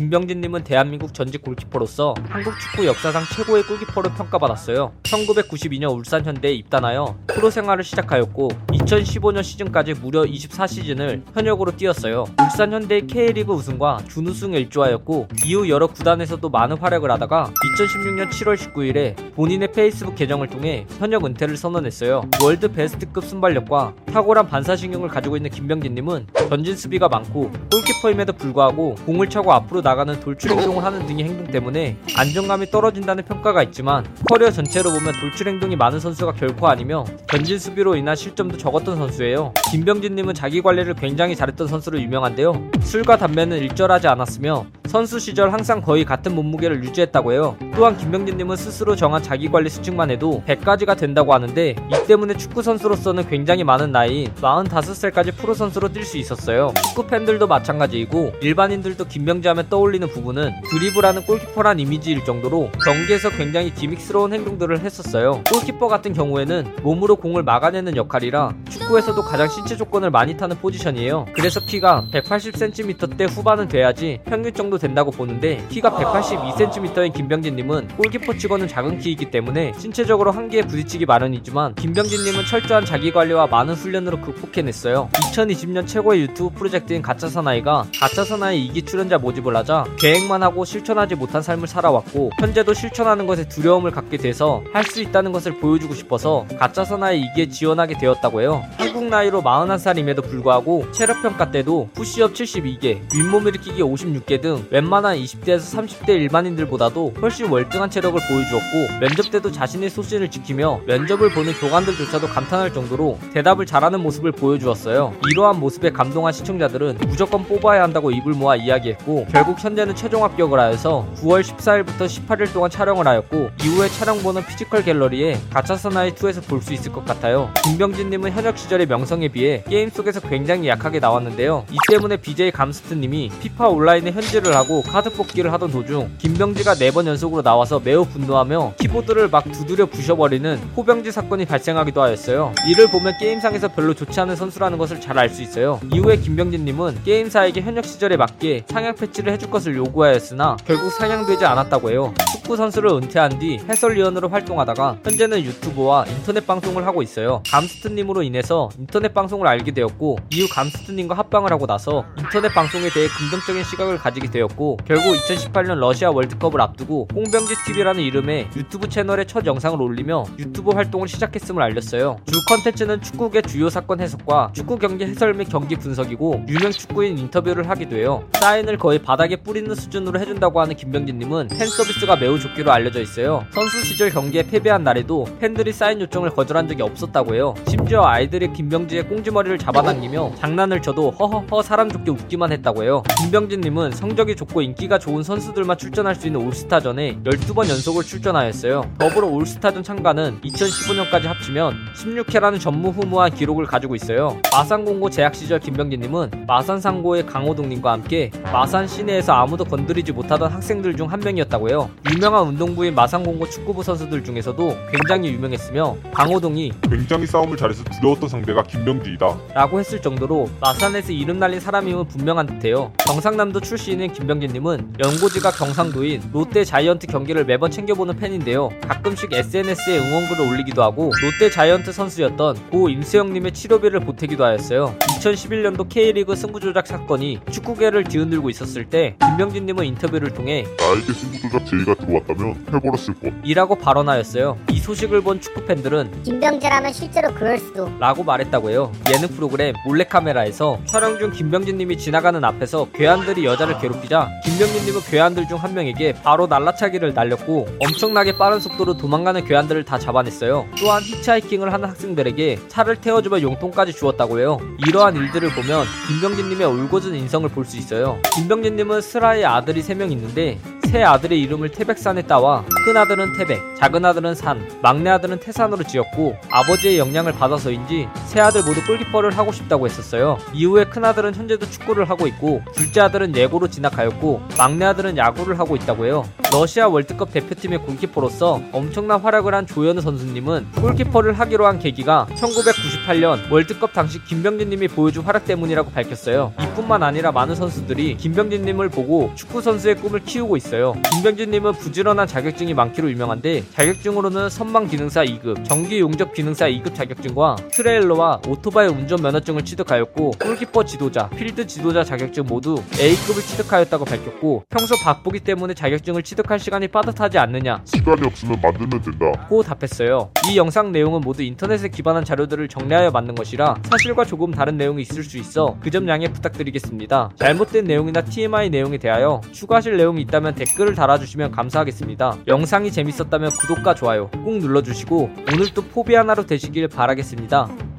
김병지님은 대한민국 전직 골키퍼로서 한국 축구 역사상 최고의 골키퍼로 평가받았어요. 1992년 울산 현대에 입단하여 프로 생활을 시작하였고 2015년 시즌까지 무려 24시즌을 현역으로 뛰었어요. 울산 현대의 K리그 우승과 준우승에 일조하였고 이후 여러 구단에서도 많은 활약을 하다가 2016년 7월 19일에 본인의 페이스북 계정을 통해 현역 은퇴를 선언했어요. world best급 순발력과 탁월한 반사신경을 가지고 있는 김병지님은 전진 수비가 많고 골키퍼임에도 불구하고 공을 차고 앞으로 나 가는 돌출 행동을 하는 등의 행동 때문에 안정감이 떨어진다는 평가가 있지만 커리어 전체로 보면 돌출 행동이 많은 선수가 결코 아니며 전진 수비로 인한 실점도 적었던 선수예요. 김병지님은 자기 관리를 굉장히 잘했던 선수로 유명한데요. 술과 담배는 일절하지 않았으며 선수 시절 항상 거의 같은 몸무게를 유지했다고 해요. 또한 김병진님은 스스로 정한 자기 관리 수칙만 해도 100가지가 된다고 하는데 이 때문에 축구 선수로서는 굉장히 많은 나이인 45살까지 프로 선수로 뛸 수 있었어요. 축구 팬들도 마찬가지이고 일반인들도 김병지 하면 떠올리는 부분은 드리블하는 골키퍼란 이미지일 정도로 경기에서 굉장히 기믹스러운 행동들을 했었어요. 골키퍼 같은 경우에는 몸으로 공을 막아내는 역할이라 축구에서도 가장 신체 조건을 많이 타는 포지션이에요. 그래서 키가 180cm대 후반은 돼야지 평균 정도 된다고 보는데 키가 182cm인 김병진님은 골키퍼 치고는 작은 키이기 때문에 신체적으로 한계에 부딪히기 마련이지만 김병진님은 철저한 자기관리와 많은 훈련으로 극복해냈어요. 2020년 최고의 유튜브 프로젝트인 가짜 사나이가 가짜 사나이 2기 출연자 모집을 하자 계획만 하고 실천하지 못한 삶을 살아왔고 현재도 실천하는 것에 두려움을 갖게 돼서 할 수 있다는 것을 보여주고 싶어서 가짜사나이 2기에 지원하게 되었다고 해요. 한국 나이로 41살임에도 불구하고 체력평가 때도 푸시업 72개, 윗몸 일으키기 56개 등 웬만한 20대에서 30대 일반인들보다도 훨씬 월등한 체력을 보여주었고 면접 때도 자신의 소신을 지키며 면접을 보는 교관들조차도 감탄할 정도로 대답을 잘하는 모습을 보여주었어요. 이러한 모습에 감동한 시청자들은 무조건 뽑아야 한다고 입을 모아 이야기했고 결국 현재는 최종 합격을 하여서 9월 14일부터 18일 동안 촬영을 하였고 이후에 촬영본은 피지컬 갤러리에 가짜사나이 2에서 볼 수 있을 것 같아요. 김병지님은 현역 시절의 명성에 비해 게임 속에서 굉장히 약하게 나왔는데요. 이 때문에 BJ 감스트님이 피파 온라인에 현질을 하고 카드 뽑기를 하던 도중 김병지가 4번 연속으로 나와서 매우 분노하며 키보드를 막 두드려 부셔버리는 호병지 사건이 발생하기도 하였어요. 이를 보면 게임상에서 별로 좋지 않은 선수라는 것을 잘 알 수 있어요. 이후에 김병지님은 게임사에게 현역 시절에 맞게 상향 패치를 해줄 것을 요구하였으나 결국 상향되지 않았다고 해요. 축구 선수를 은퇴한 뒤 해설위원으로 활동하다가 현재는 유튜브와 인터넷 방송을 하고 있어요. 감스트님으로 인해서 인터넷 방송을 알게 되었고 이후 감스트님과 합방을 하고 나서 인터넷 방송에 대해 긍정적인 시각을 가지게 되었고 결국 2018년 러시아 월드컵을 앞두고 홍병지 TV라는 이름의 유튜브 채널에 첫 영상을 올리며 유튜브 활동을 시작했음을 알렸어요. 주 컨텐츠는 축구계 주요 사건 해석과 축구 경기 해설 및 경기 분석이고 유명 축구인 인터뷰를 하기도 해요. 사인을 거의 바닥에 뿌리는 수준으로 해준다고 하는 김병진님은 팬 서비스가 매우 좋기로 알려져 있어요. 선수 시절 경기에 패배한 날에도 팬들이 사인 요청을 거절한 적이 없었다고 해요. 심지어 아이들이 김병지의 꽁지머리를 잡아당기며 장난을 쳐도 허허허 사람 좋게 웃기만 했다고 해요. 김병진님은 성적이 좋고 인기가 좋은 선수들만 출전할 수 있는 올스타전에 12번 연속을 출전하였어요. 더불어 올스타전 참가는 2015년까지 합치면 16회라는 전무후무한 기록을 가지고 있어요. 마산공고 재학 시절 김병진님은 마산상고의 강호동님과 함께 마산 시내에 서 아무도 건드리지 못하던 학생들 중 한 명이었다고 해요. 유명한 운동부인 마산공고 축구부 선수들 중에서도 굉장히 유명했으며 강호동이 굉장히 싸움을 잘해서 두려웠던 상대가 김병지이다. 라고 했을 정도로 마산에서 이름 날린 사람임은 분명한 듯해요. 경상남도 출신인 김병진님은 연고지가 경상도인 롯데 자이언트 경기를 매번 챙겨보는 팬인데요. 가끔씩 SNS에 응원글을 올리기도 하고 롯데 자이언트 선수였던 고 임수영님의 치료비를 보태기도 하였어요. 2011년도 K리그 승부조작 사건이 축구계를 뒤흔들고 있었을 때 김병진님은 인터뷰를 통해 나에게 승부조작 제의가 들어왔다면 해버렸을 것. 이라고 발언하였어요. 이 소식을 본 축구 팬들은 김병재라면 실제로 그럴 수도. 라고 말했다고 해요. 예능 프로그램 몰래카메라에서 촬영 중 김병진님이 지나가는 앞에서 괴한들이 여자를 괴롭히자 김병진님은 괴한들 중 한 명에게 바로 날라차기를 날렸고 엄청나게 빠른 속도로 도망가는 괴한들을 다 잡아냈어요. 또한 히치하이킹을 하는 학생들에게 차를 태워주며 용돈까지 주었다고 해요. 이러한 일들을 보면 김병진님의 울고진 인성을 볼 수 있어요. 김병진님은 슬하의 아들이 3명 있는데 세 아들의 이름을 태백산에 따와 큰 아들은 태백, 작은 아들은 산, 막내 아들은 태산으로 지었고 아버지의 영향을 받아서인지 세 아들 모두 골키퍼를 하고 싶다고 했었어요. 이후에 큰 아들은 현재도 축구를 하고 있고 둘째 아들은 예고로 진학하였고 막내 아들은 야구를 하고 있다고 해요. 러시아 월드컵 대표팀의 골키퍼로서 엄청난 활약을 한 조현우 선수님은 골키퍼를 하기로 한 계기가 1998년 월드컵 당시 김병진님이 보여준 활약 때문이라고 밝혔어요. 이뿐만 아니라 많은 선수들이 김병진님을 보고 축구 선수의 꿈을 키우고 있어요. 김병진님은 부지런한 자격증이 많기로 유명한데 자격증으로는 선망 기능사 2급, 전기 용접 기능사 2급 자격증과 트레일러와 오토바이 운전 면허증을 취득하였고 골키퍼 지도자, 필드 지도자 자격증 모두 A급을 취득하였다고 밝혔고 평소 바쁘기 때문에 자격증을 취득할 시간이 빠듯하지 않느냐 시간이 없으면 만들면 된다. 고 답했어요. 이 영상 내용은 모두 인터넷에 기반한 자료들을 정리하여 만든 것이라 사실과 조금 다른 내용이 있을 수 있어 그 점 양해 부탁드리겠습니다. 잘못된 내용이나 TMI 내용에 대하여 추가하실 내용이 있다면 댓글을 달아주시면 감사하겠습니다. 영상이 재밌었다면 구독과 좋아요 꾹 눌러주시고 오늘도 포비 하나로 되시길 바라겠습니다.